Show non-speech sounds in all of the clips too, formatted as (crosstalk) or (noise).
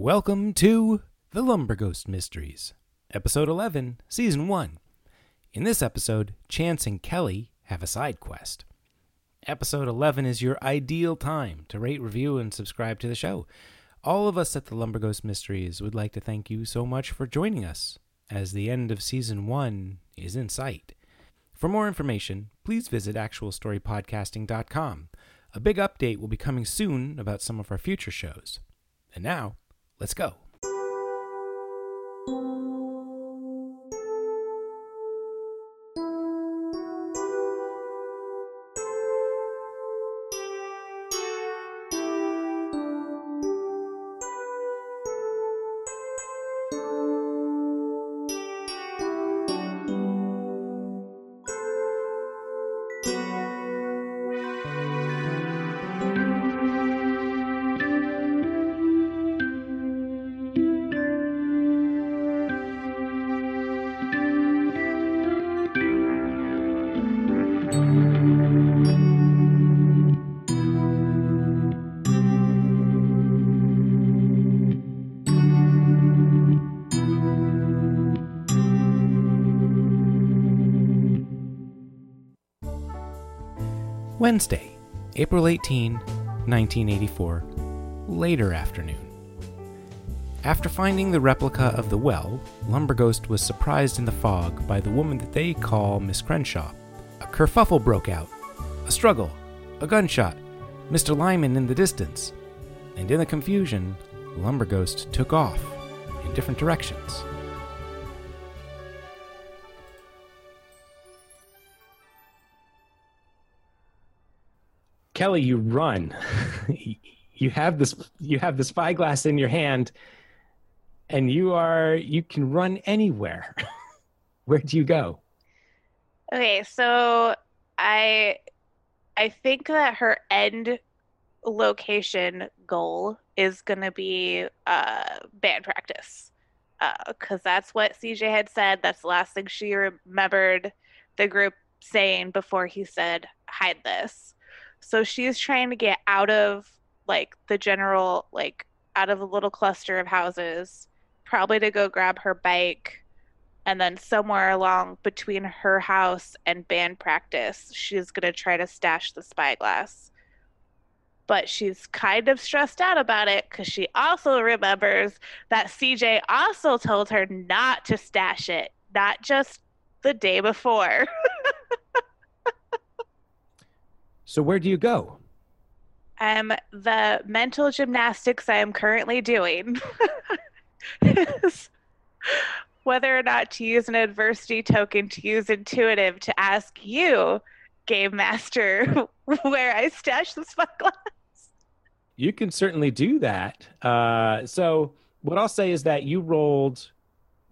Welcome to The Lumber Ghost Mysteries, Episode 11, Season 1. In this episode, Chance and Kelly have a side quest. Episode 11 is your ideal time to rate, review, and subscribe to the show. All of us at The Lumber Ghost Mysteries would like to thank you so much for joining us, as the end of Season 1 is in sight. For more information, please visit actualstorypodcasting.com. A big update will be coming soon about some of our future shows. And now, let's go. Wednesday, April 18, 1984, later afternoon. After finding the replica of the well, Lumberghost was surprised in the fog by the woman that they call Miss Crenshaw. A kerfuffle broke out, a struggle, a gunshot, Mr. Lyman in the distance, and in the confusion, Lumberghost took off in different directions. Kelly, you run. (laughs) you have this you have the spyglass in your hand and you are you can run anywhere. (laughs) Where do you go? Okay, so I I think that her end location goal is going to be uh, band practice because uh, that's what CJ had said. That's the last thing she remembered the group saying before he said hide this. So she's trying to get out of like the general like out of a little cluster of houses, probably to go grab her bike and then somewhere along between her house and band practice, she's going to try to stash the spyglass. But she's kind of stressed out about it because she also remembers that CJ also told her not to stash it, not just the day before. (laughs) So where do you go? Um, the mental gymnastics I am currently doing is (laughs) whether or not to use an adversity token to use intuitive to ask you, game master, (laughs) where I stash the spyglass. You can certainly do that. Uh, so what I'll say is that you rolled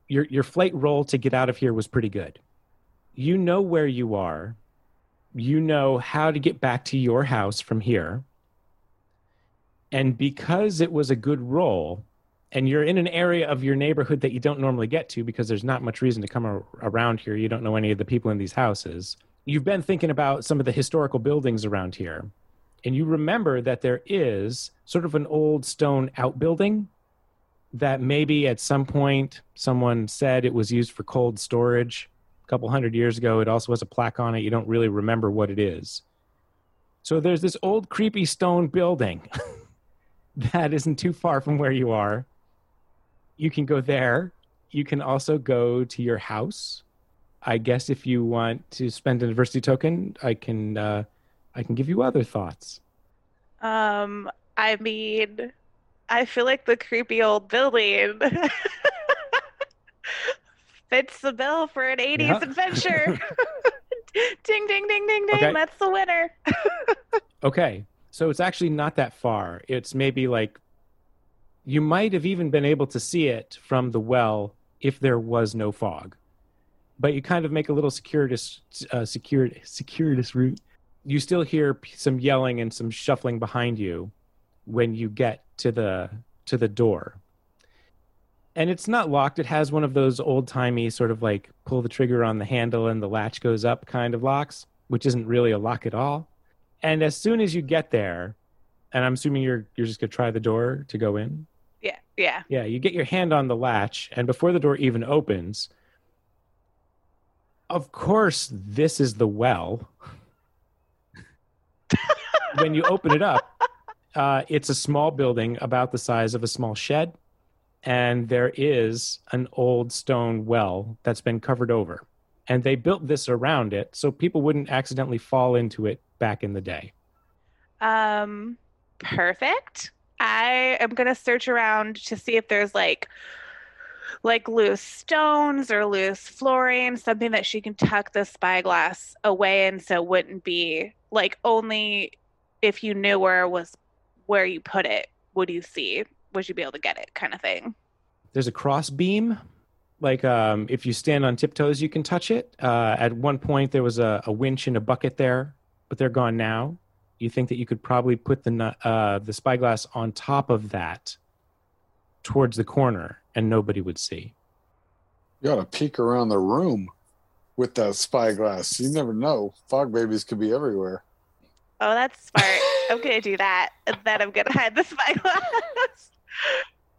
your your flight roll to get out of here was pretty good. You know where you are you know how to get back to your house from here. And because it was a good roll, and you're in an area of your neighborhood that you don't normally get to because there's not much reason to come ar- around here. You don't know any of the people in these houses. You've been thinking about some of the historical buildings around here. And you remember that there is sort of an old stone outbuilding that maybe at some point someone said it was used for cold storage a couple hundred years ago. It also has a plaque on it. You don't really remember what it is. So there's this old creepy stone building (laughs) that isn't too far from where you are. You can go there. You can also go to your house. I guess if you want to spend an adversity token, I can uh, I can give you other thoughts. Um, I mean, I feel like the creepy old building (laughs) fits the bill for an 80s yeah. adventure. (laughs) ding, ding, ding, ding, ding. Okay. That's the winner. (laughs) okay. So it's actually not that far. It's maybe like you might have even been able to see it from the well if there was no fog. But you kind of make a little circuitous, uh, circuitous route. You still hear some yelling and some shuffling behind you when you get to the to the door and it's not locked. It has one of those old timey sort of like pull the trigger on the handle and the latch goes up kind of locks, which isn't really a lock at all. And as soon as you get there, and I'm assuming you're you're just gonna try the door to go in. Yeah. Yeah. Yeah, you get your hand on the latch, and before the door even opens, of course, this is the well. (laughs) when you open it up, uh, it's a small building about the size of a small shed, and there is an old stone well that's been covered over. And they built this around it so people wouldn't accidentally fall into it back in the day. Um, perfect. I am gonna search around to see if there's like like loose stones or loose flooring, something that she can tuck the spyglass away in so it wouldn't be like only if you knew where was where you put it would you see would you be able to get it kind of thing. There's a cross beam. Like um, if you stand on tiptoes, you can touch it. Uh, at one point, there was a, a winch and a bucket there, but they're gone now. You think that you could probably put the nu- uh, the spyglass on top of that towards the corner, and nobody would see. You gotta peek around the room with that spyglass. You never know. Fog babies could be everywhere. Oh, that's smart. I'm gonna do that. And then I'm gonna hide the (laughs) spyglass.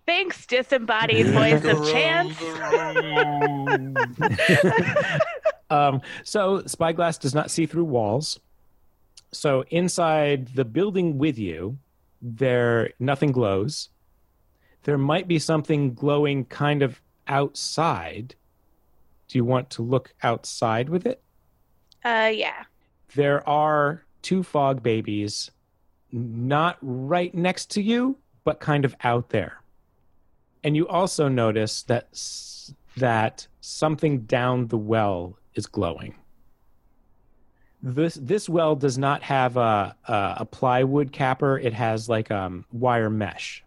Thanks, disembodied voice of chance. (laughs) um, so spyglass does not see through walls. So inside the building with you, there nothing glows. There might be something glowing kind of outside. Do you want to look outside with it? Uh, yeah. There are two fog babies, not right next to you, but kind of out there. And you also notice that that something down the well is glowing. This this well does not have a a, a plywood capper. It has like um wire mesh.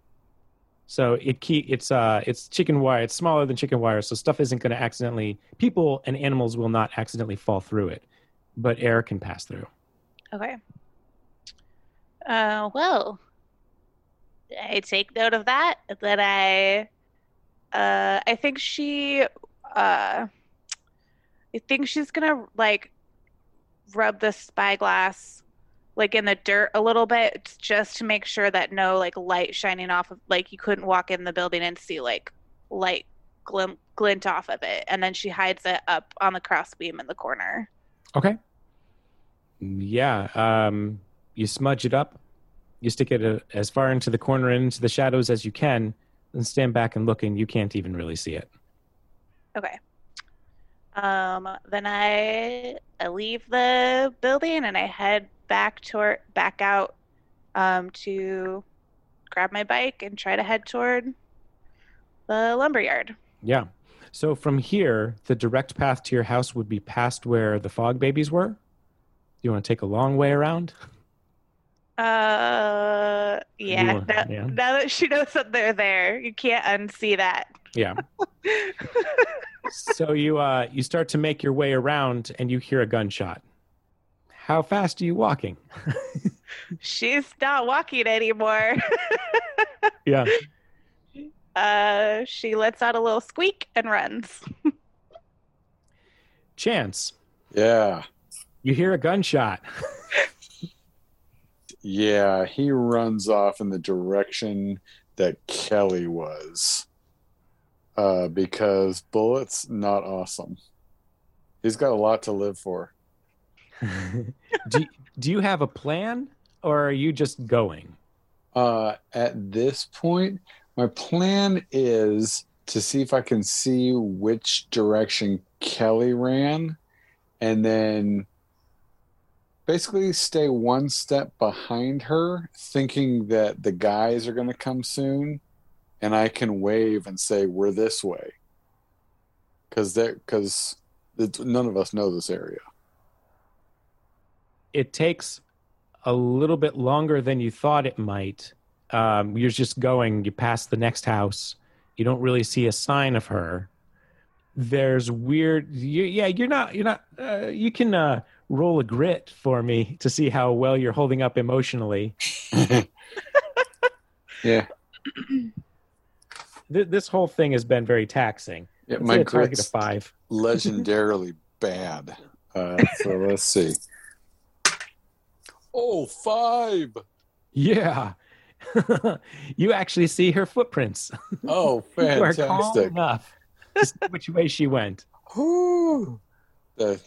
So it key it's uh it's chicken wire. It's smaller than chicken wire, so stuff isn't going to accidentally people and animals will not accidentally fall through it, but air can pass through. Okay. Uh, well, I take note of that. That I, uh, I think she, uh, I think she's gonna like rub the spyglass like in the dirt a little bit just to make sure that no like light shining off of like you couldn't walk in the building and see like light glim- glint off of it and then she hides it up on the crossbeam in the corner Okay. Yeah. Um, you smudge it up. You stick it uh, as far into the corner and into the shadows as you can, and stand back and look, and you can't even really see it. Okay. Um, then I I leave the building and I head back toward back out um, to grab my bike and try to head toward the lumberyard. Yeah. So from here, the direct path to your house would be past where the fog babies were. Do You want to take a long way around? (laughs) Uh, yeah. want- now, yeah. now that she knows that they're there, you can't unsee that. Yeah. so you uh you start to make your way around and you hear a gunshot. How fast are you walking? (laughs) She's not walking anymore. (laughs) Yeah. uh, she lets out a little squeak and runs. Chance, Yeah. you hear a gunshot. (laughs) Yeah. He runs off in the direction that Kelly was. Uh, because bullets, not awesome. He's got a lot to live for. (laughs) do, do you have a plan or are you just going? Uh, at this point, my plan is to see if I can see which direction Kelly ran and then basically stay one step behind her, thinking that the guys are going to come soon and I can wave and say, We're this way. Because because none of us know this area. It takes a little bit longer than you thought it might. Um, you're just going, you pass the next house, you don't really see a sign of her. There's weird, you, yeah, you're not, you're not, uh, you can uh, roll a grit for me to see how well you're holding up emotionally. (laughs) Yeah. Th- this whole thing has been very taxing. yeah Let's my target grit's five. legendarily (laughs) bad. Uh, so let's see. Oh, five. Yeah. (laughs) you actually see her footprints. Oh, You are calm fantastic! enough to see which way she went. Whew. The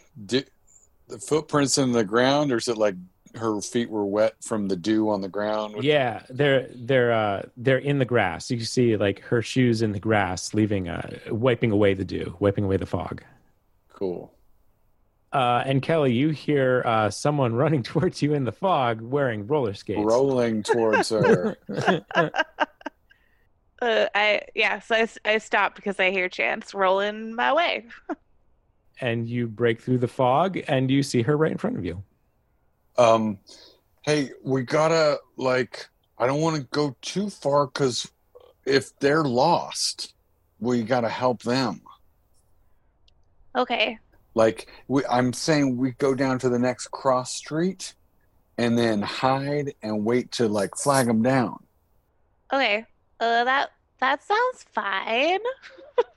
the footprints in the ground, or is it like her feet were wet from the dew on the ground? Yeah, they're they're uh, they're in the grass. You see like her shoes in the grass, leaving uh, wiping away the dew, wiping away the fog. Cool. Uh, and Kelly, you hear uh, someone (laughs) running towards you in the fog wearing roller skates. Rolling towards her. (laughs) Uh, I yeah, so I, I stop because I hear Chance rolling my way. (laughs) and you break through the fog, and you see her right in front of you. Um, hey, we gotta like. I don't want to go too far because if they're lost, we gotta help them. Okay. Like we, I'm saying, we go down to the next cross street, and then hide and wait to like flag them down. Okay. Uh, that that sounds fine. (laughs)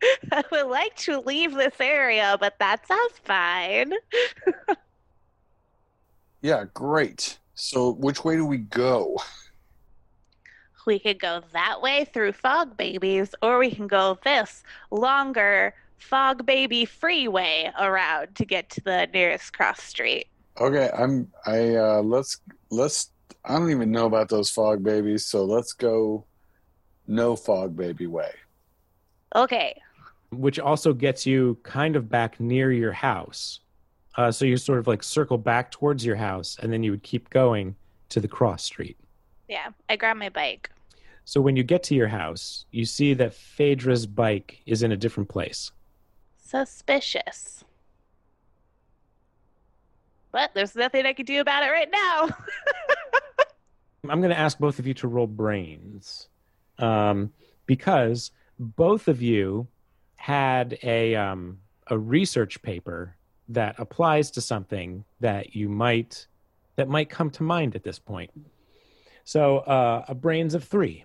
(laughs) I would like to leave this area, but that sounds fine. (laughs) Yeah, great. So which way do we go? We could go that way through Fog Babies, or we can go this longer Fog Baby freeway around to get to the nearest cross street. Okay, I'm. I uh let's let's. I don't even know about those fog babies, so let's go. No fog baby way. Okay. Which also gets you kind of back near your house. Uh, so you sort of like circle back towards your house, and then you would keep going to the cross street. Yeah, I grab my bike. So when you get to your house, you see that Phaedra's bike is in a different place. Suspicious. But there's nothing I can do about it right now. (laughs) I'm going to ask both of you to roll brains um, because both of you had a um, a research paper that applies to something that you might that might come to mind at this point. So uh, a brains of three.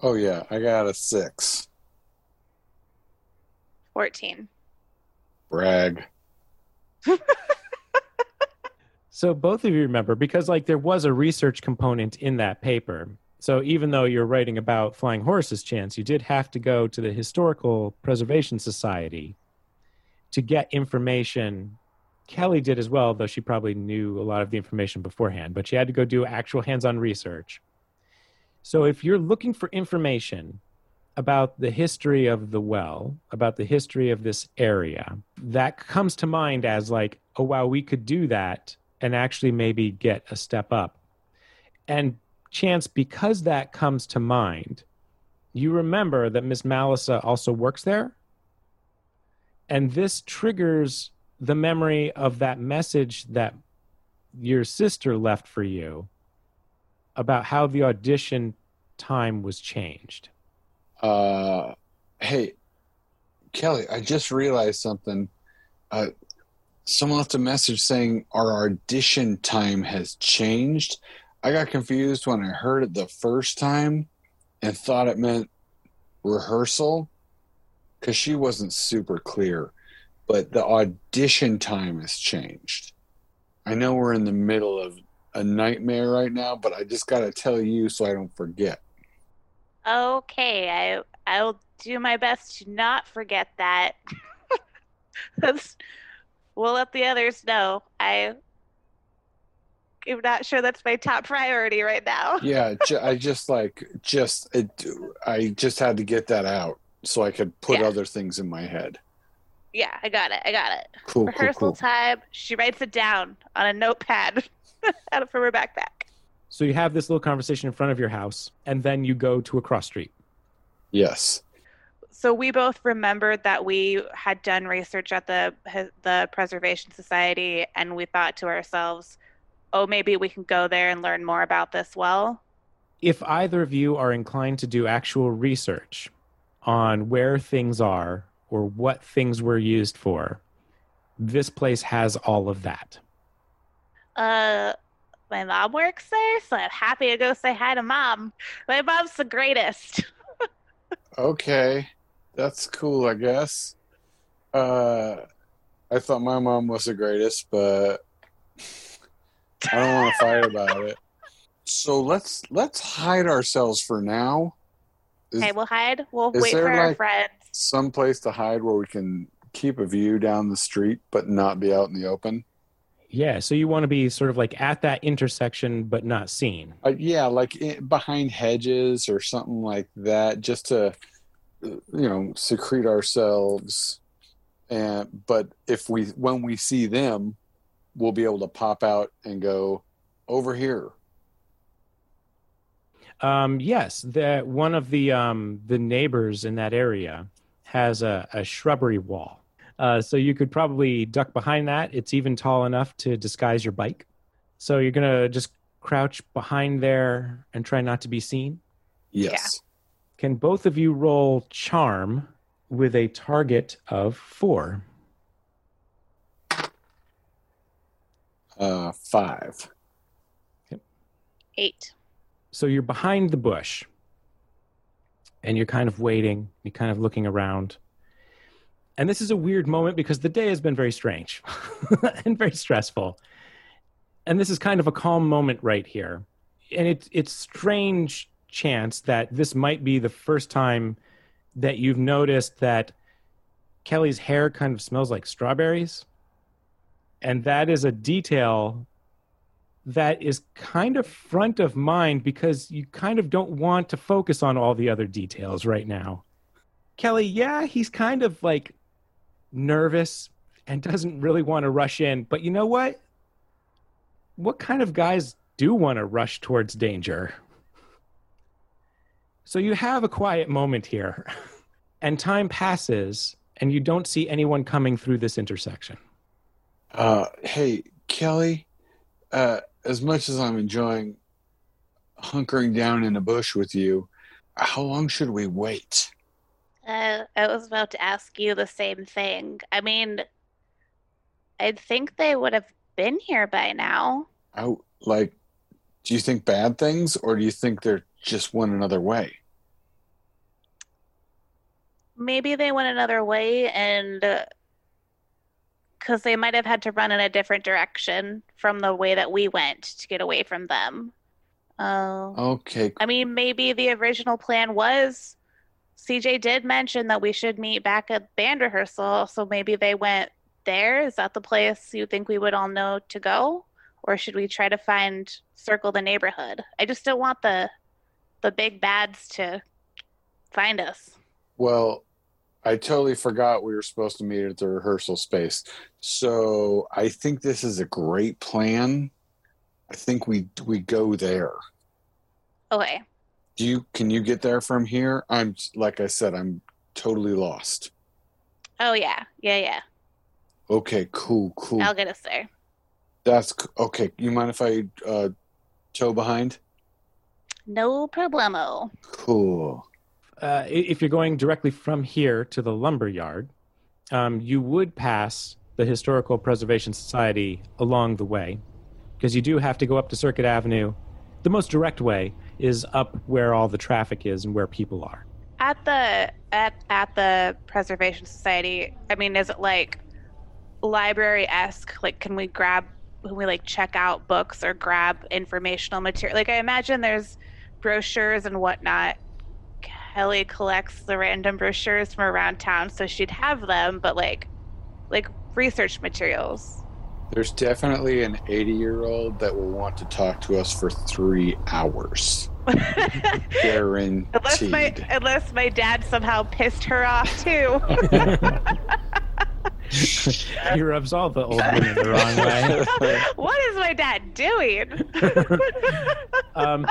Oh yeah, I got a six. 14. Brag. (laughs) So both of you remember because like there was a research component in that paper. So even though you're writing about flying horses chance, you did have to go to the Historical Preservation Society to get information. Kelly did as well, though she probably knew a lot of the information beforehand, but she had to go do actual hands-on research. So if you're looking for information about the history of the well, about the history of this area, that comes to mind as like, oh wow, we could do that and actually maybe get a step up. And chance, because that comes to mind, you remember that Miss Malisa also works there. And this triggers the memory of that message that your sister left for you about how the audition time was changed. Uh, hey, Kelly, I just realized something. Uh, someone left a message saying our audition time has changed. I got confused when I heard it the first time and thought it meant rehearsal because she wasn't super clear. But the audition time has changed. I know we're in the middle of a nightmare right now, but I just got to tell you so I don't forget. Okay, I I'll do my best to not forget that. (laughs) We'll let the others know. I am not sure that's my top priority right now. (laughs) yeah ju- i just like just it, i just had to get that out so i could put Yeah. other things in my head Yeah, I got it. I got it. cool cool Rehearsal cool time. She writes it down on a notepad (laughs) out of from her backpack. So you have this little conversation in front of your house, and then you go to a cross street. yes So we both remembered that we had done research at the the Preservation Society, and we thought to ourselves, "Oh, maybe we can go there and learn more about this well." if either of you are inclined to do actual research on where things are or what things were used for, this place has all of that. Uh, my mom works there, so I'm happy to go say hi to mom. My mom's the greatest. (laughs) okay that's cool i guess uh i thought my mom was the greatest but I don't want to fight about it. So let's let's hide ourselves for now. Is Okay, we'll hide. We'll wait there, for our like- friends. some place to hide where we can keep a view down the street but not be out in the open? Yeah, so you want to be sort of like at that intersection but not seen. Uh, yeah, like in, behind hedges or something like that, just to uh, you know secrete ourselves. And but if we when we see them, we'll be able to pop out and go over here. Um, yes, the one of the um, the neighbors in that area has a, a shrubbery wall, uh, so you could probably duck behind that. It's even tall enough to disguise your bike. So you're gonna just crouch behind there and try not to be seen. Yes. Can both of you roll charm with a target of four? Uh, five. Eight. So you're behind the bush and you're kind of waiting, you're kind of looking around. And this is a weird moment because the day has been very strange (laughs) and very stressful. And this is kind of a calm moment right here. And it, it's strange chance that this might be the first time that you've noticed that Kelly's hair kind of smells like strawberries. And that is a detail that is kind of front of mind because you kind of don't want to focus on all the other details right now. Kelly, yeah, he's kind of like nervous and doesn't really want to rush in, but you know what? What kind of guys do want to rush towards danger? So you have a quiet moment here, (laughs) and time passes, and you don't see anyone coming through this intersection. Uh, hey, Kelly, uh, as much as I'm enjoying hunkering down in a bush with you, how long should we wait? Uh, I was about to ask you the same thing. I mean, I'd think they would have been here by now. I, like, do you think bad things or do you think they're just went another way? Maybe they went another way and because they might have had to run in a different direction from the way that we went to get away from them. Uh, Okay, I mean, maybe the original plan was CJ did mention that we should meet back at band rehearsal, so maybe they went there. Is that the place you think we would all know to go? Or should we try to find circle the neighborhood? I just don't want the the big bads to find us. well, I totally forgot we were supposed to meet at the rehearsal space. So I think this is a great plan. I think we we go there. Okay. Do you can you get there from here? I'm like I said, I'm totally lost. Oh yeah. Yeah, yeah. Okay, cool, cool. I'll get us there. That's okay. You mind if I uh, tow behind? No problemo. Cool. Uh, if you're going directly from here to the lumber yard, um, you would pass the Historical Preservation Society along the way because you do have to go up to Circuit Avenue. The most direct way is up where all the traffic is and where people are. At the at at the Preservation Society, I mean, is it like library esque? Like, can we grab? Can we like check out books or grab informational material? Like, I imagine there's brochures and whatnot. Kelly collects the random brochures from around town, so she'd have them, but like, like research materials. There's definitely an 80 year old that will want to talk to us for three hours. (laughs) Guaranteed. unless my unless my dad somehow pissed her off too. (laughs) he rubs all the old women the wrong way. (laughs) what is my dad doing? um,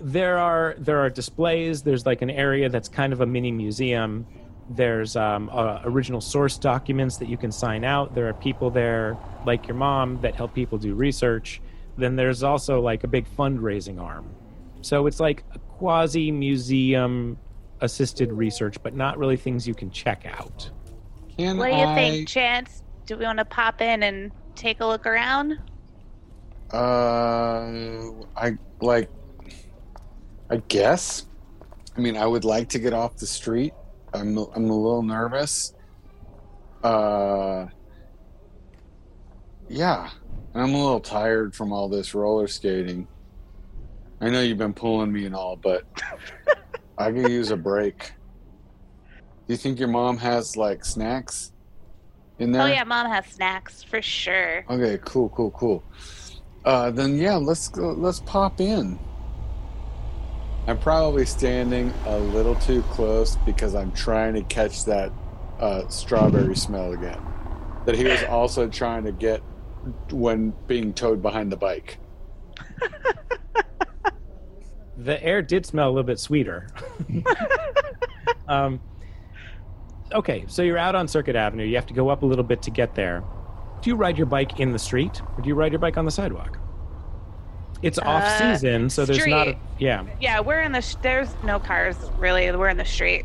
there are there are displays. There's like an area that's kind of a mini museum. There's um, uh, original source documents that you can sign out. There are people there, like your mom, that help people do research. Then there's also like a big fundraising arm. So it's like a quasi museum assisted research, but not really things you can check out. Can what do you I, think, Chance? Do we want to pop in and take a look around? Uh, I like. I guess. I mean, I would like to get off the street. I'm I'm a little nervous. Uh, yeah, I'm a little tired from all this roller skating. I know you've been pulling me and all, but (laughs) I could use a break. Do you think your mom has like snacks in there? Oh yeah, mom has snacks for sure. Okay, cool, cool, cool. Uh, then yeah, let's go. Let's pop in. I'm probably standing a little too close because I'm trying to catch that uh, strawberry smell again. That he was also trying to get when being towed behind the bike. (laughs) The air did smell a little bit sweeter. (laughs) um, okay, so you're out on Circuit Avenue. You have to go up a little bit to get there. Do you ride your bike in the street or do you ride your bike on the sidewalk? It's off Uh, season, so there's not a yeah. Yeah, we're in the. Sh- there's no cars really. We're in the street.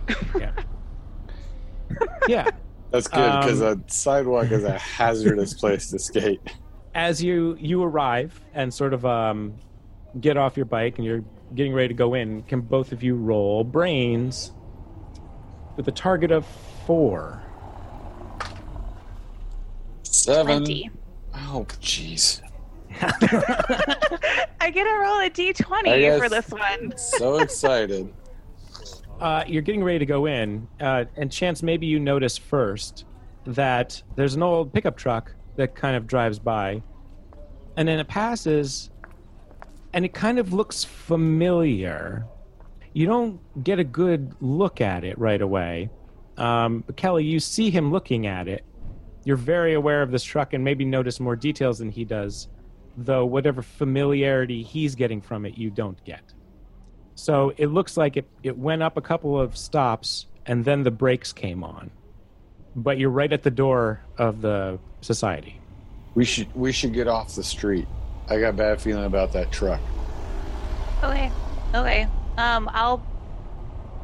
Yeah. (laughs) That's good because Um, a sidewalk is a hazardous place to skate. As you you arrive and sort of um, get off your bike and you're getting ready to go in, can both of you roll brains with a target of four? Seven. Twenty. Oh, jeez. (laughs) I get to roll a I d20 for this one. So (laughs) excited. uh, you're getting ready to go in, uh, and chance maybe you notice first that there's an old pickup truck that kind of drives by, and then it passes, and it kind of looks familiar. You don't get a good look at it right away, um, but Kelly, you see him looking at it. You're very aware of this truck and maybe notice more details than he does, though whatever familiarity he's getting from it, you don't get. So it looks like it, it went up a couple of stops and then the brakes came on. But you're right at the door of the society. We should we should get off the street. I got a bad feeling about that truck. Okay. Okay. Um, I'll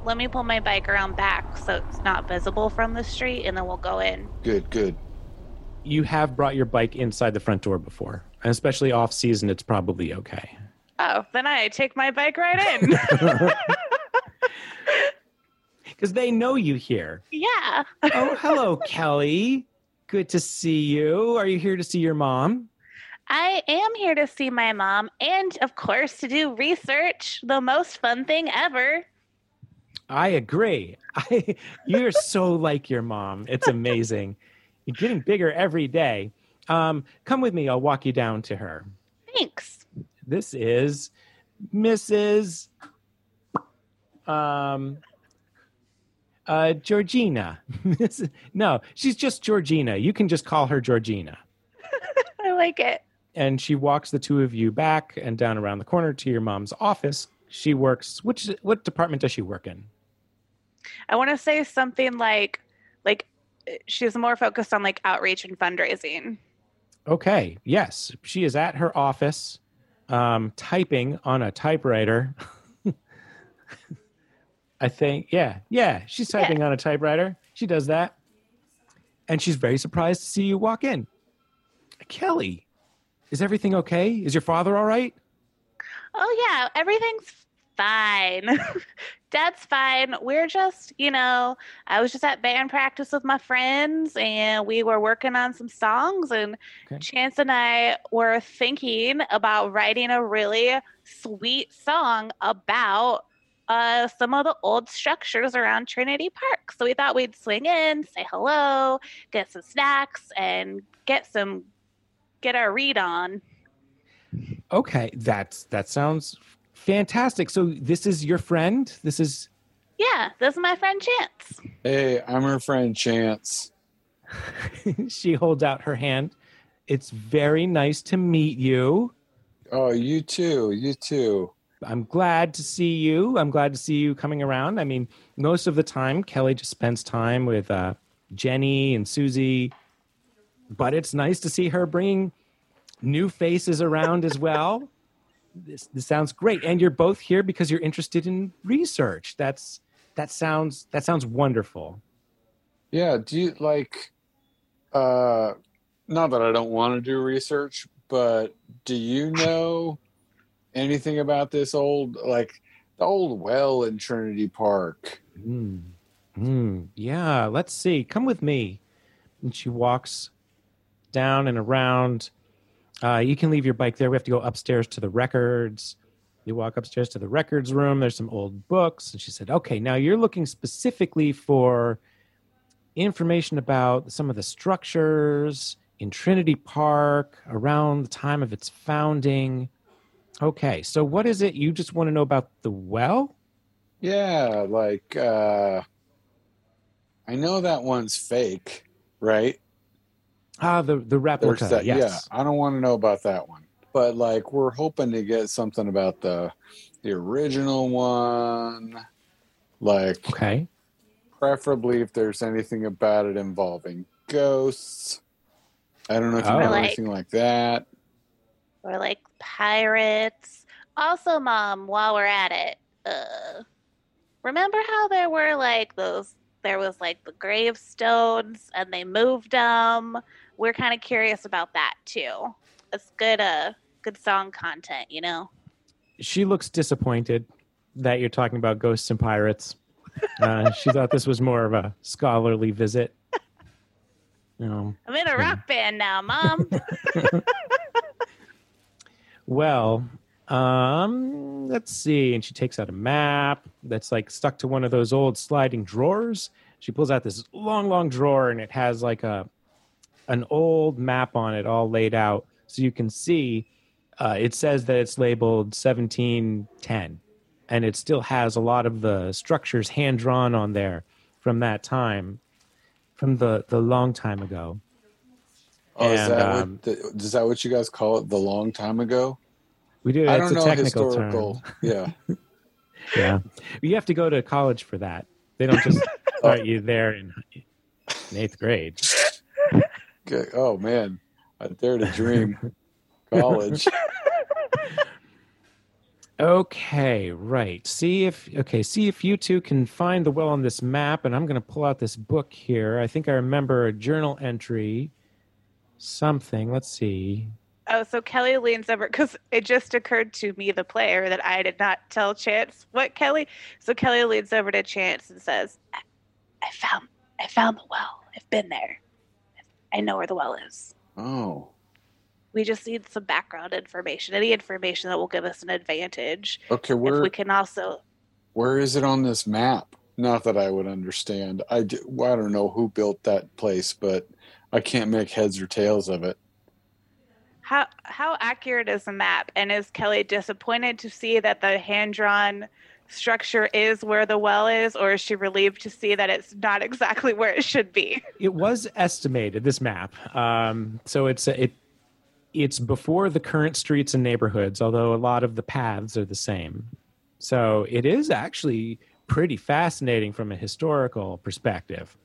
let me pull my bike around back so it's not visible from the street, and then we'll go in. Good, good. You have brought your bike inside the front door before, and especially off season, it's probably okay. Oh, then I take my bike right in. (laughs) Because they know you here. yeah. Oh, hello, Kelly. Good to see you. Are you here to see your mom? I am here to see my mom and, of course, to do research. The most fun thing ever. I agree. (laughs) I, you're so like your mom. It's amazing. You're getting bigger every day. Um, come with me. I'll walk you down to her. Thanks. This is Mrs. Um, uh, Georgina. (laughs) no, she's just Georgina. You can just call her Georgina. (laughs) I like it. And she walks the two of you back and down around the corner to your mom's office. She works. Which what department does she work in? I want to say something like, like, she's more focused on like outreach and fundraising. Okay. Yes, she is at her office, um, typing on a typewriter. (laughs) I think. Yeah. Yeah. She's Yeah. typing on a typewriter. She does that, and she's very surprised to see you walk in. Kelly, is everything okay? Is your father all right? Oh yeah, everything's fine. (laughs) Dad's fine. We're just, you know, I was just at band practice with my friends and we were working on some songs and Okay. Chance and I were thinking about writing a really sweet song about uh, some of the old structures around Trinity Park. So we thought we'd swing in, say hello, get some snacks and get some get our read on. Okay, that's that sounds fantastic. So this is your friend. This is Yeah, this is my friend Chance. Hey, I'm her friend Chance. (laughs) she holds out her hand. It's very nice to meet you. Oh, you too. You too. I'm glad to see you. I'm glad to see you coming around. I mean, most of the time, Kelly just spends time with uh, Jenny and Susie, but it's nice to see her bringing new faces around as well. This, this sounds great, and you're both here because you're interested in research. That's that sounds that sounds wonderful. Yeah, do you like uh not that I don't want to do research, but do you know anything about this old like the old well in Trinity Park? Hmm. Hmm. Yeah, let's see. Come with me. And she walks down and around. Uh, you can leave your bike there. We have to go upstairs to the records. You walk upstairs to the records room. There's some old books. And she said, okay, now you're looking specifically for information about some of the structures in Trinity Park around the time of its founding. Okay, so what is it you just want to know about the well? Yeah, like uh I know that one's fake, right? Ah, the the There's replica. that, yes. Yeah, I don't want to know about that one. But like we're hoping to get something about the the original one. Like Okay. preferably if there's anything about it involving ghosts. I don't know if you Oh. know Or like- anything like that. Or like pirates. Also, mom, while we're at it, uh, remember how there were like those? There was like the gravestones, and they moved them. We're kind of curious about that too. It's good, uh, good song content, you know. She looks disappointed that you're talking about ghosts and pirates. (laughs) Uh, she thought this was more of a scholarly visit. Know, I'm in a rock band now, mom. (laughs) well, um, let's see. And she takes out a map that's like stuck to one of those old sliding drawers. She pulls out this long, long drawer, and it has like a an old map on it, all laid out, so you can see. Uh, it says that it's labeled 1710, and it still has a lot of the structures hand drawn on there from that time, from the the long time ago. Oh, is that um, what the, is that what you guys call it? The long time ago? We do. I It's don't a know technical historical. term. Yeah. (laughs) Yeah, you have to go to college for that. They don't just (laughs) start you there in, in eighth grade. Okay. Oh man, I dare to dream. College. (laughs) Okay, right. See if okay, see if you two can find the well on this map and I'm going to pull out this book here. I think I remember a journal entry something. Let's see. Oh, so Kelly leans over because it just occurred to me, the player, that I did not tell Chance what Kelly. So Kelly leans over to Chance and says, "I, I found, I found the well. I've been there. I know where the well is. Oh. We just need some background information, any information that will give us an advantage. Okay. Where we can also, where is it on this map? Not that I would understand. I do, well, I don't know who built that place, but I can't make heads or tails of it. how how accurate is the map? And is Kelly disappointed to see that the hand drawn structure is where the well is, or is she relieved to see that it's not exactly where it should be? It was estimated this map. Um, so it's it it's before the current streets and neighborhoods, although a lot of the paths are the same. So it is actually pretty fascinating from a historical perspective.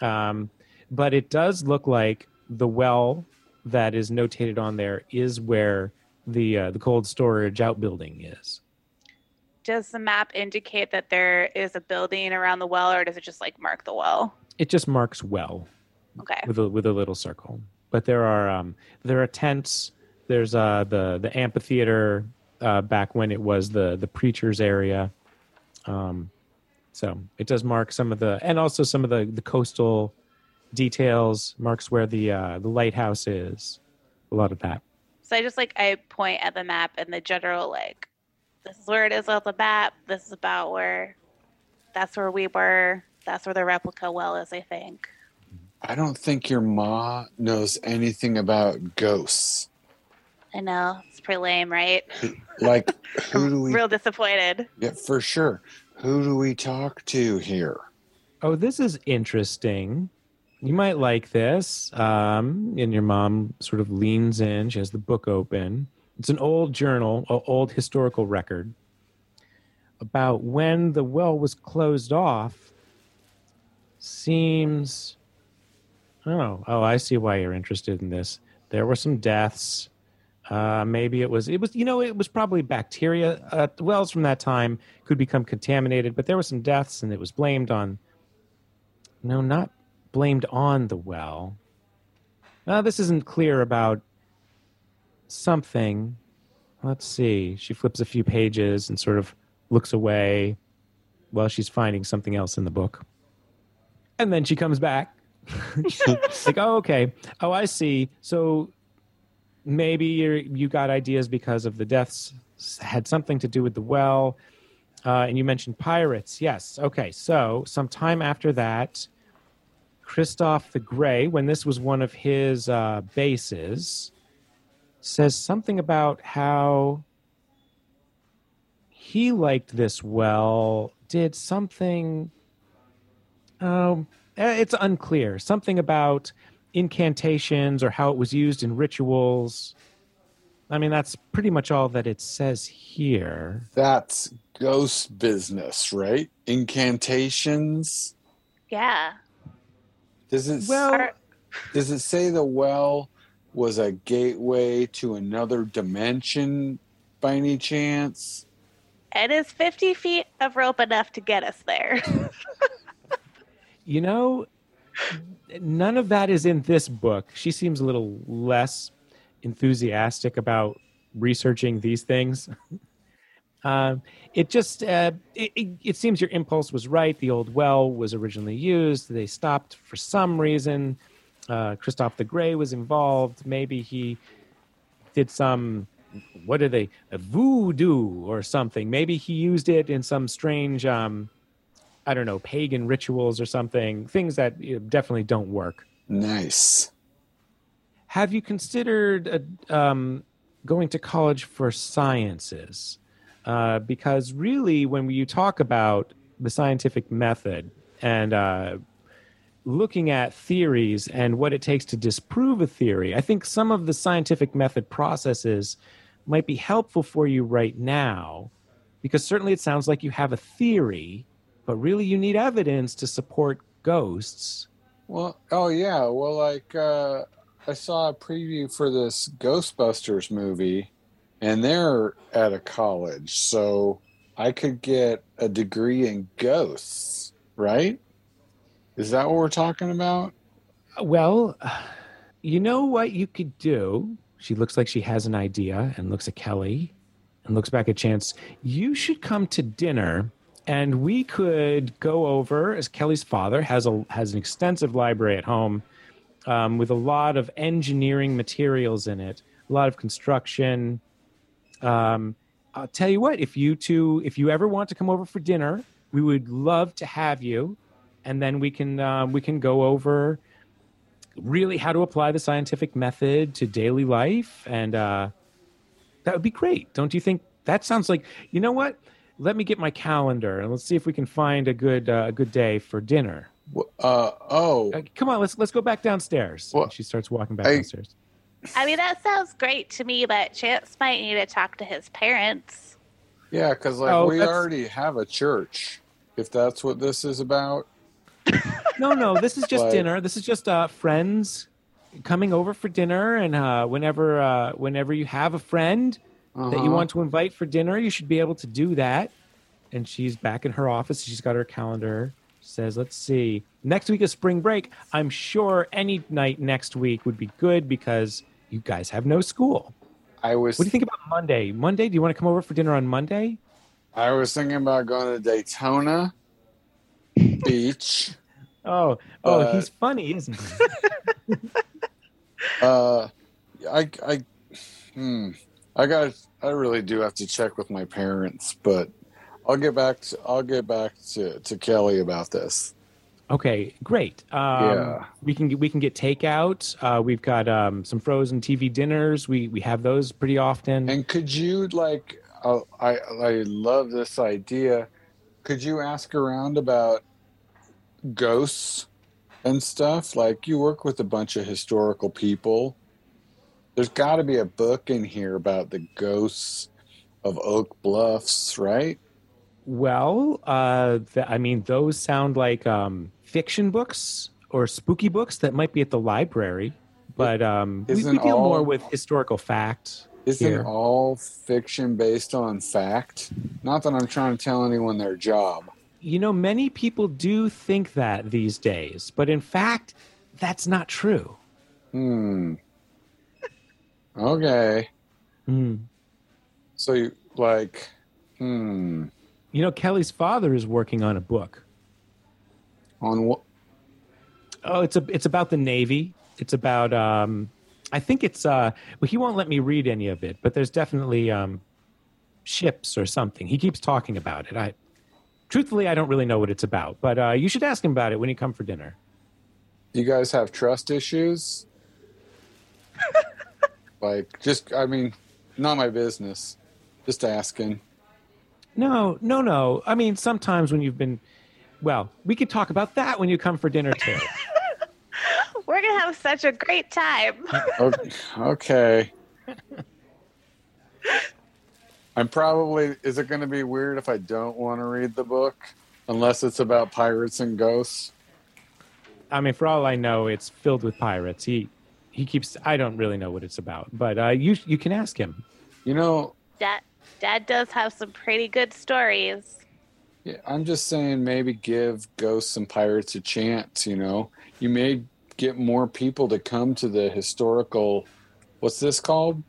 Um, but it does look like the well that is notated on there is where the uh, the cold storage outbuilding is. Does the map indicate that there is a building around the well, or does it just like mark the well? It just marks well. Okay. with a with a little circle. But there are um, there are tents. There's uh, the the amphitheater uh, back when it was the the preachers area. Um, so it does mark some of the and also some of the the coastal details. Marks where the uh, the lighthouse is. A lot of that. So I just like I point at the map and the general like, this is where it is on the map. This is about where, that's where we were. That's where the replica well is. I think. I don't think your ma knows anything about ghosts. I know it's pretty lame, right? Like, (laughs) who do we? Real disappointed. Yeah, for sure. Who do we talk to here? Oh, this is interesting. You might like this. Um, and your mom sort of leans in. She has the book open. It's an old journal, an old historical record about when the well was closed off. Seems. Oh, oh, I see why you're interested in this. There were some deaths. Uh, maybe it was it was you know it was probably bacteria. Uh, wells from that time could become contaminated, but there were some deaths, and it was blamed on. No, not blamed on the well. Uh, this isn't clear about something. Let's see. She flips a few pages and sort of looks away while she's finding something else in the book. And then she comes back. like, oh, okay. Oh, I see. So maybe you you got ideas because of the deaths had something to do with the well. Uh, and you mentioned pirates. Yes. Okay. So, sometime after that, Christoph the Grey, when this was one of his uh, bases, says something about how he liked this well, did something. Um, eh, it's unclear. Something about incantations or how it was used in rituals. I mean, that's pretty much all that it says here. That's ghost business, right? Incantations. Yeah. Does it Well, does it say the well was a gateway to another dimension by any chance? And is 50 feet of rope enough to get us there? (laughs) You know, none of that is in this book. She seems a little less enthusiastic about researching these things. (laughs) Um, it just uh, it, it, it seems your impulse was right. The old well was originally used. They stopped for some reason. Uh, Christoph the Grey was involved. Maybe he did some what are they voodoo or something. Maybe he used it in some strange um, I don't know, pagan rituals or something, things that you know, definitely don't work. Nice. Have you considered uh, um, going to college for sciences? Uh, because really, when you talk about the scientific method and uh, looking at theories and what it takes to disprove a theory, I think some of the scientific method processes might be helpful for you right now. Because certainly it sounds like you have a theory, but really you need evidence to support ghosts. Well, oh yeah. Well, like uh, I saw a preview for this Ghostbusters movie, and they're at a college, so I could get a degree in ghosts, right? Is that what we're talking about? Well, you know what you could do? She looks like she has an idea and looks at Kelly and looks back at Chance. You should come to dinner and we could go over as Kelly's father has a has an extensive library at home um, with a lot of engineering materials in it, a lot of construction. Um, I'll tell you what, if you two, if you ever want to come over for dinner, we would love to have you, and then we can uh, we can go over really how to apply the scientific method to daily life, and uh, that would be great. Don't you think? That sounds like you know what? Let me get my calendar and let's see if we can find a good uh, a good day for dinner. Uh, oh, Uh, come on, let's let's go back downstairs. Well, she starts walking back I- downstairs. I mean, that sounds great to me, but Chance might need to talk to his parents. yeah, because like Oh, we that's- already have a church. If that's what this is about, (laughs) No, no, this is just dinner. This is just uh, friends coming over for dinner, and uh, whenever uh, whenever you have a friend that you Uh-huh. want to invite for dinner, you should be able to do that. And she's back in her office. She's got her calendar. Says, "Let's see. Next week is spring break. I'm sure any night next week would be good because you guys have no school. I was What do you think about Monday? Monday? Do you want to come over for dinner on Monday? I was thinking about going to Daytona Beach. Oh, oh, Uh, he's funny, isn't he? (laughs) Uh, I, I, hmm, I got. I really do have to check with my parents, but I'll get back to. I'll get back to to Kelly about this. Okay, great. Um, Yeah. we can get, we can get takeout. Uh, we've got um, some frozen TV dinners. We we have those pretty often. And could you like? Uh, I I love this idea. Could you ask around about ghosts and stuff? Like you work with a bunch of historical people. There's got to be a book in here about the ghosts of Oak Bluffs, right? well, uh, th- I mean, those sound like um, fiction books or spooky books that might be at the library. But um, we, we deal all- more with historical fact. Isn't Here. all fiction based on fact? Not that I'm trying to tell anyone their job. You know, many people do think that these days, but in fact, that's not true. Hmm. Okay. Hmm. So you like, hmm. You know, Kelly's father is working on a book. On what? Oh, it's a it's about the Navy. It's about um, I think it's uh well he won't let me read any of it, but there's definitely um ships or something. He keeps talking about it. I truthfully I don't really know what it's about, but uh you should ask him about it when you come for dinner. You guys have trust issues? (laughs) like, just, I mean, not my business. Just asking. No, no, no. I mean, sometimes when you've been well, we could talk about that when you come for dinner too. (laughs) We're gonna have such a great time. Okay. (laughs) okay. I'm probably, is it going to be weird if I don't want to read the book? Unless it's about pirates and ghosts? I mean, for all I know, it's filled with pirates. He he keeps I don't really know what it's about, but uh you you can ask him. You know, Dad, Dad does have some pretty good stories. Yeah, I'm just saying maybe give Ghosts and Pirates a chance, you know. You may get more people to come to the historical what's this called?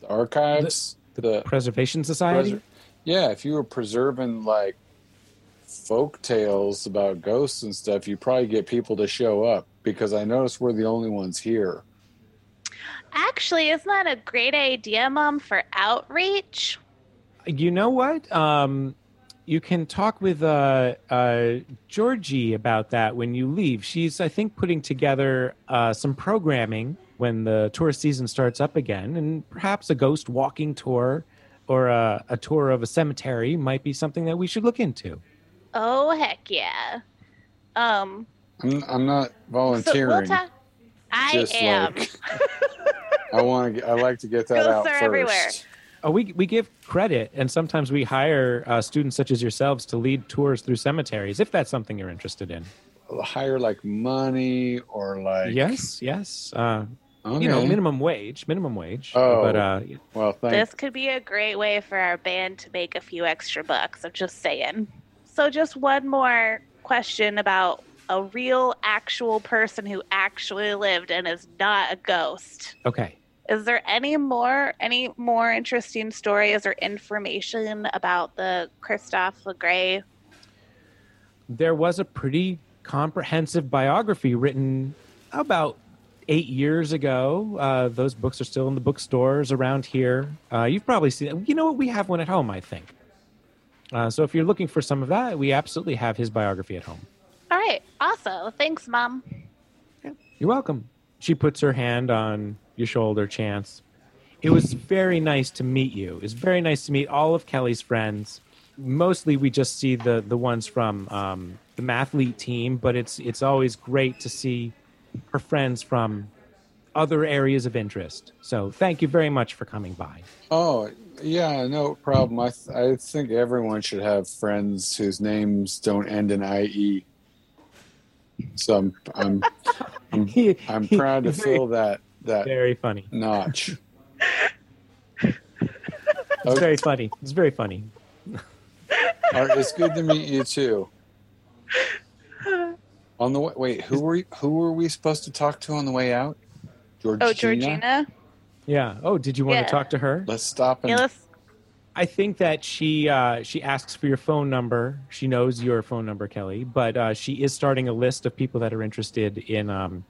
The archives? The, Preservation Society? preser- Yeah, if you were preserving like folk tales about ghosts and stuff, you probably get people to show up because I notice we're the only ones here. Actually, isn't that a great idea, Mom, for outreach? You know what? Um, you can talk with uh, uh, Georgie about that when you leave. She's, I think, putting together uh, some programming when the tourist season starts up again, and perhaps a ghost walking tour or a, a tour of a cemetery might be something that we should look into. Oh heck yeah. Um I'm I'm not so volunteering. we'll talk I just am. like (laughs) I want to I like to get that Ghosts out are first. everywhere. Oh, we we give credit, and sometimes we hire uh, students such as yourselves to lead tours through cemeteries, if that's something you're interested in. hire like money or like yes, yes. Uh, okay. You know, minimum wage, minimum wage. Oh. but uh, well thank This could be a great way for our band to make a few extra bucks. I'm just saying. So, just one more question about a real, actual person who actually lived and is not a ghost. okay. Is there any more, any more interesting stories or information about the Christophe Legray? There was a pretty comprehensive biography written about eight years ago. Uh, those books are still in the bookstores around here. Uh, you've probably seen. You know what? We have one at home, I think. Uh, so if you're looking for some of that, we absolutely have his biography at home. All right, awesome. Thanks, Mom. You're welcome. She puts her hand on your shoulder, Chance. It was very nice to meet you. It's very nice to meet all of Kelly's friends. Mostly, we just see the the ones from um, the mathlete team, but it's it's always great to see her friends from other areas of interest. So, thank you very much for coming by. Oh yeah, no problem. I th- I think everyone should have friends whose names don't end in IE. So I'm I'm I'm, (laughs) I'm proud to very, fill that that Very funny. notch. It's very funny. It's very funny. It's good to meet you too. On the way, wait, who were who were we supposed to talk to on the way out? Georgina. Oh, Georgina. Yeah. Oh, did you want Yeah. to talk to her? Let's stop and Yeah, let's I think that she uh, she asks for your phone number. She knows your phone number, Kelly, but uh, she is starting a list of people that are interested in um,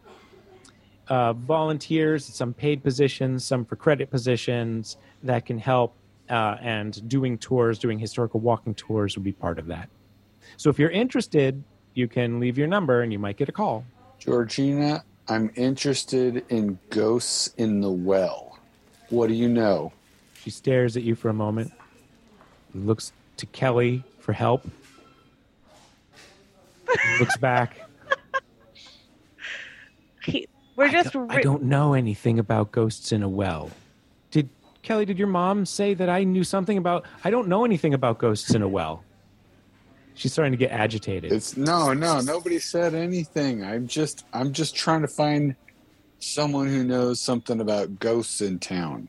uh, volunteers, some paid positions, some for credit positions that can help. Uh, and doing tours, doing historical walking tours would be part of that. So if you're interested, you can leave your number and you might get a call. Georgina, I'm interested in ghosts in the well. What do you know? She stares at you for a moment, looks to Kelly for help, looks back. (laughs) he, we're I just don't, I don't know anything about ghosts in a well. Did Kelly? Did your mom say that I knew something about? I don't know anything about ghosts in a well. She's starting to get agitated. It's no, no, nobody said anything. I'm just I'm just trying to find someone who knows something about ghosts in town.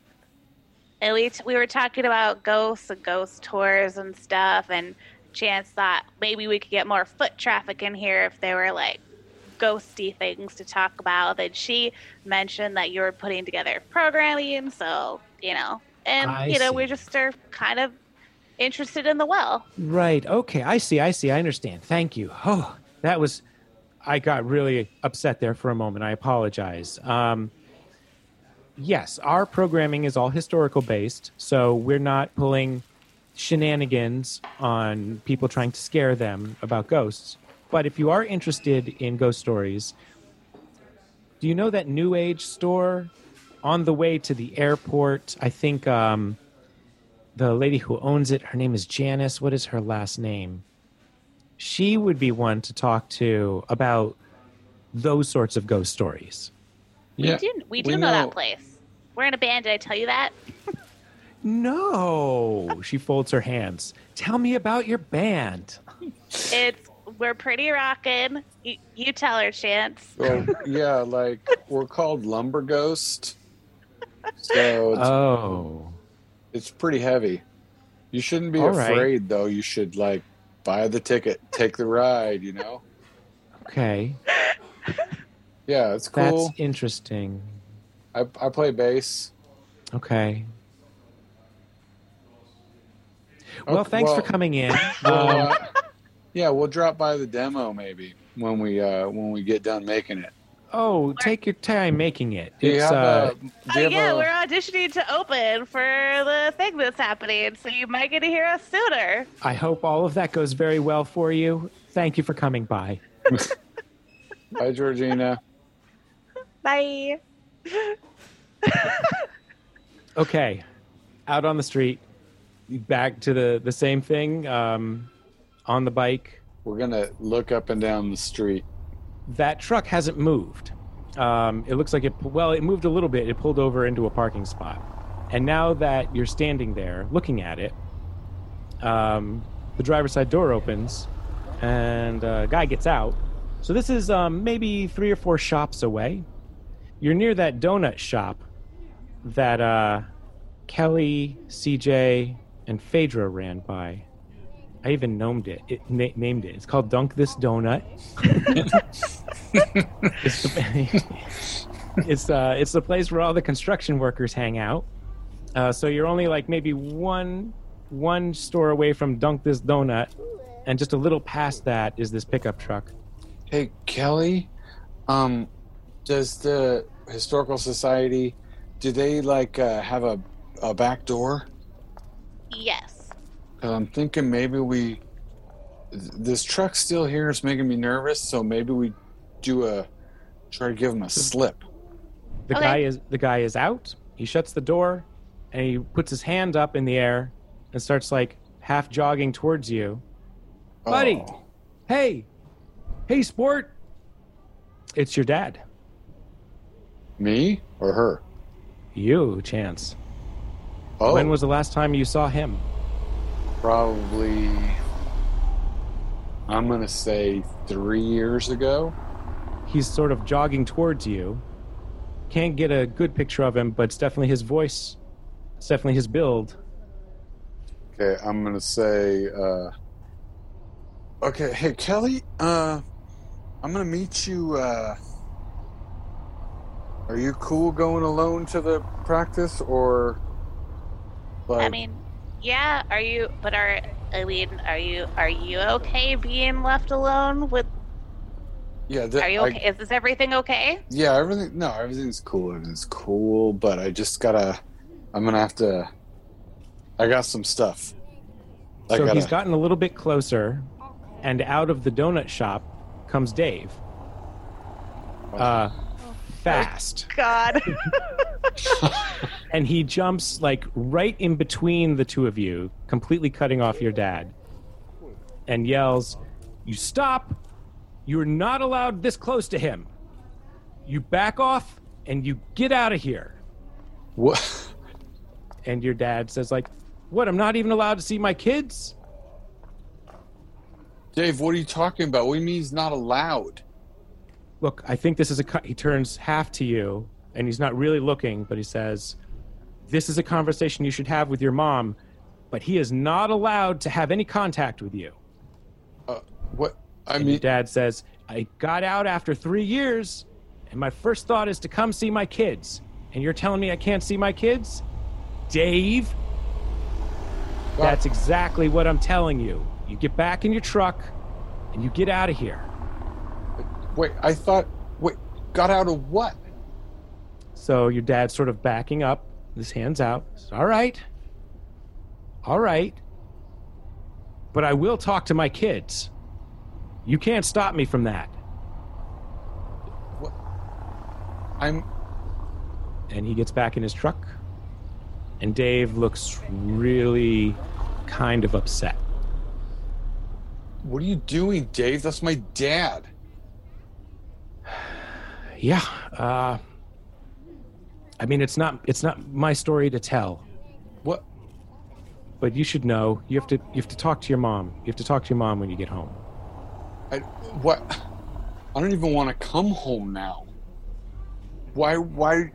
And we, we were talking about ghosts and ghost tours and stuff, and Chance thought maybe we could get more foot traffic in here if there were like ghosty things to talk about. Then she mentioned that you were putting together programming, so you know, and I you know, see. we just are kind of interested in the well. Right. Okay. I see. I see. I understand. Thank you. Oh, that was. I got really upset there for a moment. I apologize. Um, yes, our programming is all historical based, so we're not pulling shenanigans on people trying to scare them about ghosts. But if you are interested in ghost stories, do you know that New Age store on the way to the airport? I think um, the lady who owns it, her name is Janice. What is her last name? She would be one to talk to about those sorts of ghost stories. We do, we do we know, know- that place. We're in a band. Did I tell you that? (laughs) No, she folds her hands. Tell me about your band. It's we're pretty rockin'. You, you tell her, Chance. Well, yeah, like we're called Lumber Ghost. So it's, Oh, it's pretty heavy. You shouldn't be All right. afraid though. You should like buy the ticket, take the ride, you know? okay. (laughs) Yeah, it's cool. That's interesting. I, I play bass. Okay. Well, Okay, thanks well- for coming in. (laughs) Um, uh, yeah, we'll drop by the demo maybe when we uh when we get done making it. Oh, take your time making it. Do you It's have uh, a, do Oh you have yeah, a- we're auditioning to open for the thing that's happening, so you might get to hear us sooner. I hope all of that goes very well for you. Thank you for coming by. (laughs) Hi, Georgina. Bye. (laughs) Okay, out on the street, back to the the same thing. Um, on the bike, We're gonna look up and down the street. That truck hasn't moved. Um, it looks like it. Well, it moved a little bit. It pulled over into a parking spot, and now that you're standing there looking at it, um, the driver's side door opens, and a guy gets out. So this is um, maybe three or four shops away. You're near that donut shop that uh, Kelly, CJ, and Phaedra ran by. I even named it. It na- named it. It's called Dunk This Donut. (laughs) it's the, (laughs) it's uh, it's the place where all the construction workers hang out. Uh, so you're only like maybe one one store away from Dunk This Donut, and just a little past that is this pickup truck. Hey, Kelly. Um, does the historical society do they like uh, have a a back door? Yes. 'Cause I'm thinking maybe we this truck still here is making me nervous, so maybe we do a try to give him a slip. The Okay. guy is the guy is out. He shuts the door, and he puts his hand up in the air and starts like half jogging towards you. Oh. Buddy. Oh. Hey, hey, sport! It's your dad. me or her? You, Chance. Oh, When was the last time you saw him? Probably I'm gonna say three years ago. He's sort of jogging towards you. Can't get a good picture of him, but it's definitely his voice. It's definitely his build. Okay, I'm gonna say. uh Okay, hey Kelly, uh I'm gonna meet you. uh Are you cool going alone to the practice, or like? I mean, yeah. Are you? But are I mean, are you? Are you okay being left alone with? yeah, that, Are you I- okay? Is this everything okay? yeah, everything. No, everything's cool. Everything's cool, but I just gotta. I'm gonna have to. I got some stuff. I So gotta. he's gotten a little bit closer, and out of the donut shop comes Dave. Uh, fast. (laughs) God. (laughs) (laughs) and he jumps like right in between the two of you, completely cutting off your dad, and yells, "You stop! You're not allowed this close to him. You back off and you get out of here." what? And your dad says, "Like, what? I'm not even allowed to see my kids." Dave, what are you talking about? What do you mean he's not allowed? Look, I think this is a cut. He turns half to you, and he's not really looking, but he says, "This is a conversation you should have with your mom." But he is not allowed to have any contact with you. Uh, what? I And mean, dad says, I got out after three years, and my first thought is to come see my kids. And you're telling me I can't see my kids? Dave? That's exactly what I'm telling you. You get back in your truck and you get out of here. wait, I thought. Wait, got out of what? So your dad's sort of backing up, his hands out. Says, All right. All right. But I will talk to my kids. You can't stop me from that. What? I'm And he gets back in his truck. And Dave looks really kind of upset. what are you doing, Dave? That's my dad. (sighs) Yeah. Uh, I mean, it's not it's not my story to tell, What but you should know. You have to you have to talk to your mom. You have to talk to your mom when you get home. I what I don't even want to come home now. Why why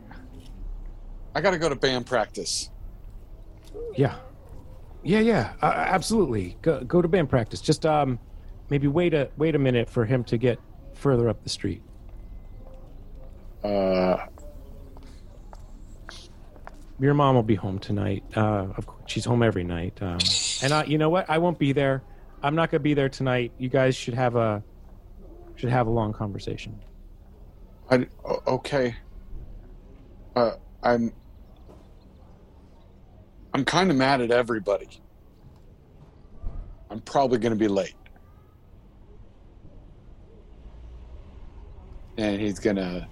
I got to go to band practice. Yeah. Yeah, yeah. Uh, absolutely. Go go to band practice. Just um maybe wait a wait a minute for him to get further up the street. Uh Your mom will be home tonight. Uh of course, she's home every night. Um and I you know what? I won't be there. I'm not to be there tonight. You guys should have a should have a long conversation. I okay. Uh I'm I'm kind of mad at everybody. I'm probably to be late. And he's to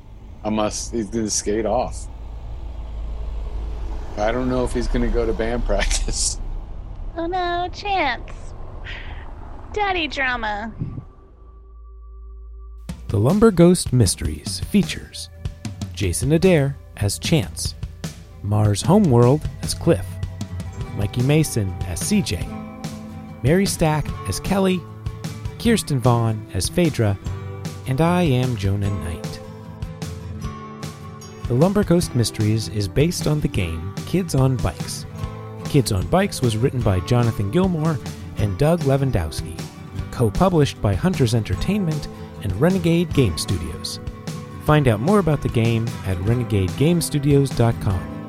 I must he's to skate off. I don't know if he's going to go to band (laughs) practice. Oh no, Chance. Daddy drama. The Lumber Ghost Mysteries features Jason Adair as Chance, Mars Homeworld as Cliff, Mikey Mason as CJ, Mary Stack as Kelly, Kirsten Vaughn as Phaedra, and I am Jonah Knight. The Lumber Ghost Mysteries is based on the game Kids on Bikes. Kids on Bikes was written by Jonathan Gilmour and Doug Levandowski, co published by Hunters Entertainment and Renegade Game Studios. Find out more about the game at renegadegamestudios.com.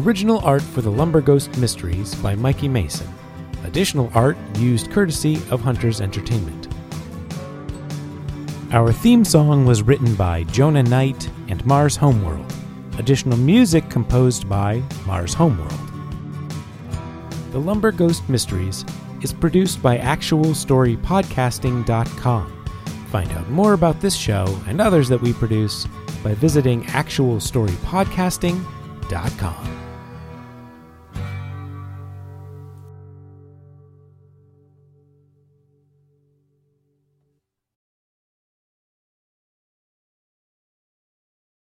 Original art for the Lumber Ghost Mysteries by Mikey Mason. Additional art used courtesy of Hunters Entertainment. Our theme song was written by Jonah Knight and Mars Homeworld. Additional music composed by Mars Homeworld. The Lumber Ghost Mysteries is produced by ActualStoryPodcasting.com. Find out more about this show and others that we produce by visiting ActualStoryPodcasting.com.